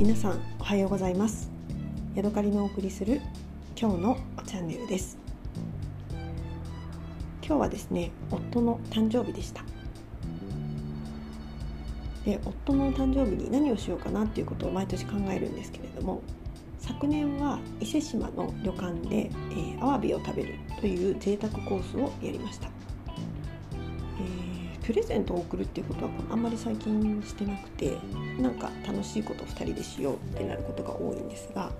皆さんおはようございます。ヤドカリのお送りする今日のチャンネルです。今日はですね夫の誕生日でした。で夫の誕生日に何をしようかなっていうことを毎年考えるんですけれども昨年は伊勢志摩の旅館で、えー、アワビを食べるという贅沢コースをやりました。プレゼントを送るっていうことはあんまり最近してなくてなんか楽しいこと2人でしようってなることが多いんですが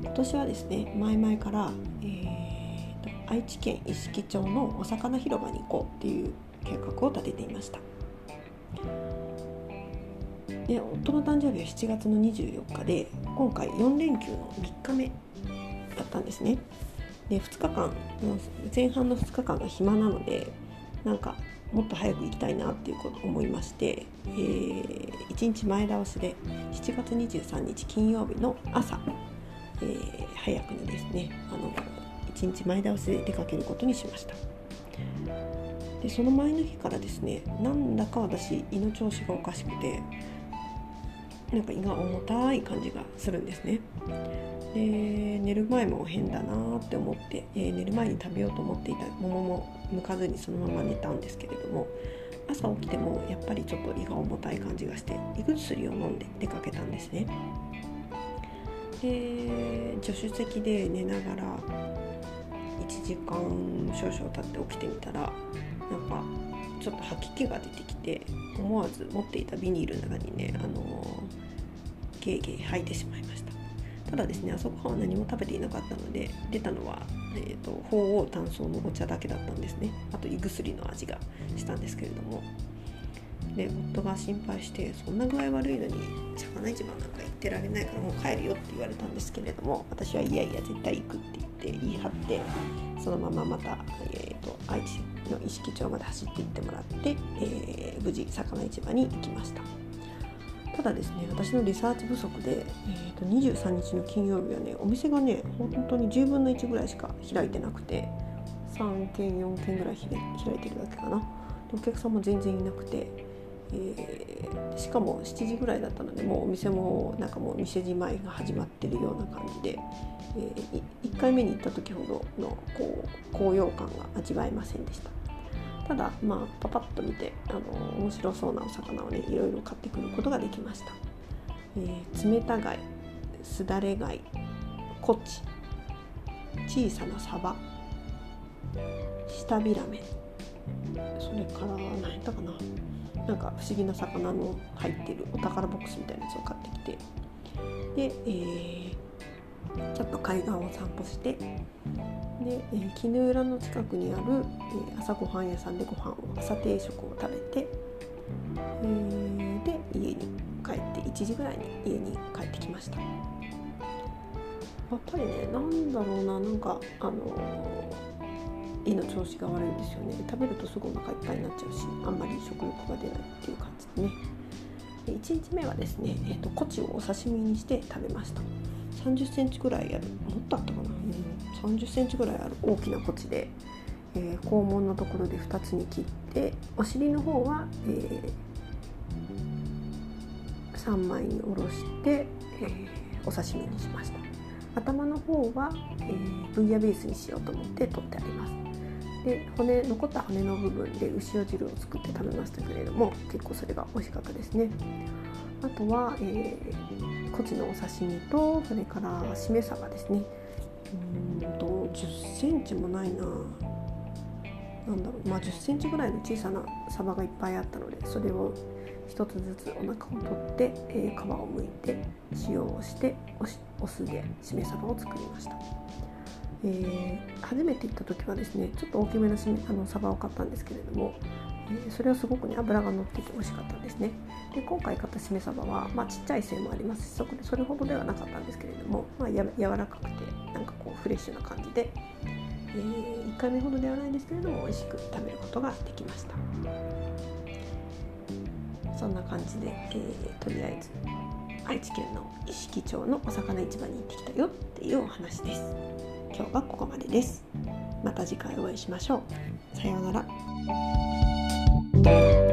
今年はですね前々から、えーと、愛知県一色町のお魚広場に行こうっていう計画を立てていました。で夫の誕生日は7月の24日で今回4連休の3日目だったんですね。で2日間前半の2日間が暇なのでなんかもっと早く行きたいなっていうこと思いまして、えー、1日前倒しで7月23日金曜日の朝、えー、早くにですねあの1日前倒しで出かけることにしました。でその前の日からですねなんだか私胃の調子がおかしくてなんか胃が重たい感じがするんですね。で寝る前も変だなって思って、えー、寝る前に食べようと思っていた桃も剥かずにそのまま寝たんですけれども朝起きてもやっぱりちょっと胃が重たい感じがして胃薬を飲んで出かけたんですね。で助手席で寝ながら1時間少々経って起きてみたらなんかちょっと吐き気が出てきて思わず持っていたビニールの中にねあのゲーゲー吐いてしまいました。ただですね朝ごはんは何も食べていなかったので出たのは、えーと、鳳凰炭素のお茶だけだったんですねあと胃薬の味がしたんですけれどもで夫が心配してそんな具合悪いのに魚市場なんか行ってられないからもう帰るよって言われたんですけれども私はいやいや絶対行くって言って言い張ってそのまままた、えーと、愛知の意識町まで走って行ってもらって、えー、無事魚市場に行きました。ただですね私のリサーチ不足で、えー、と23日の金曜日はねお店がね本当に10分の1ぐらいしか開いてなくて3軒4軒ぐらい開いてるだけかなお客さんも全然いなくて、えー、しかも7時ぐらいだったのでもうお店もなんかもう店じまいが始まってるような感じで、えー、1回目に行った時ほどのこう高揚感が味わえませんでした。ただまあパパッと見てあの面白そうなお魚をねいろいろ買ってくることができました、えー、冷た貝すだれ貝コチ小さなサバ下ビラメそれから何やったかな。なんか不思議な魚の入ってるお宝ボックスみたいなやつを買ってきて。で、えー、ちょっと海岸を散歩してで、えー、絹浦の近くにある、えー、朝ごはん屋さんでご飯を朝定食を食べて、えー、で家に帰って1時ぐらいに家に帰ってきました。やっぱりねなんだろうななんかあの胃の調子が悪いんですよね。食べるとすぐお腹いっぱいになっちゃうしあんまり食欲が出ないっていう感じでね。で1日目はですね、えーと、とコチをお刺身にして食べました。3 0センチぐらいあるもっとあったかな、うん、3 0ンチぐらいある大きなコチで、えー、肛門のところで2つに切ってお尻の方は、えー、3枚におろして、えー、お刺身にしました。頭の方は、えー、ブイヤベースにしようと思って取ってあります。で骨残った骨の部分で牛尾汁を作って食べましたけれども結構それが美味しかったですね。あとは、えー、コチのお刺身とそれからしめ鯖ですね。うんと10センチもないな。なんだろう。まあ10センチぐらいの小さなサバがいっぱいあったのでそれを一つずつお腹を取って、えー、皮をむいて塩をしてお酢でしめ鯖を作りました、えー、初めて行った時はですねちょっと大きめのしめあのサバを買ったんですけれどもえそれはすごくね脂が乗ってて美味しかったんですね。で今回買ったしめ鯖は、まあ、ちっちゃい線もありますしそこでそれほどではなかったんですけれども、まあ、や柔らかくてなんかこうフレッシュな感じで、えー、1回目ほどではないんですけれども美味しく食べることができました。そんな感じで、えー、とりあえず愛知県の一色町のお魚市場に行ってきたよっていうお話です。今日はここまでです。また次回お会いしましょう。さようなら。Música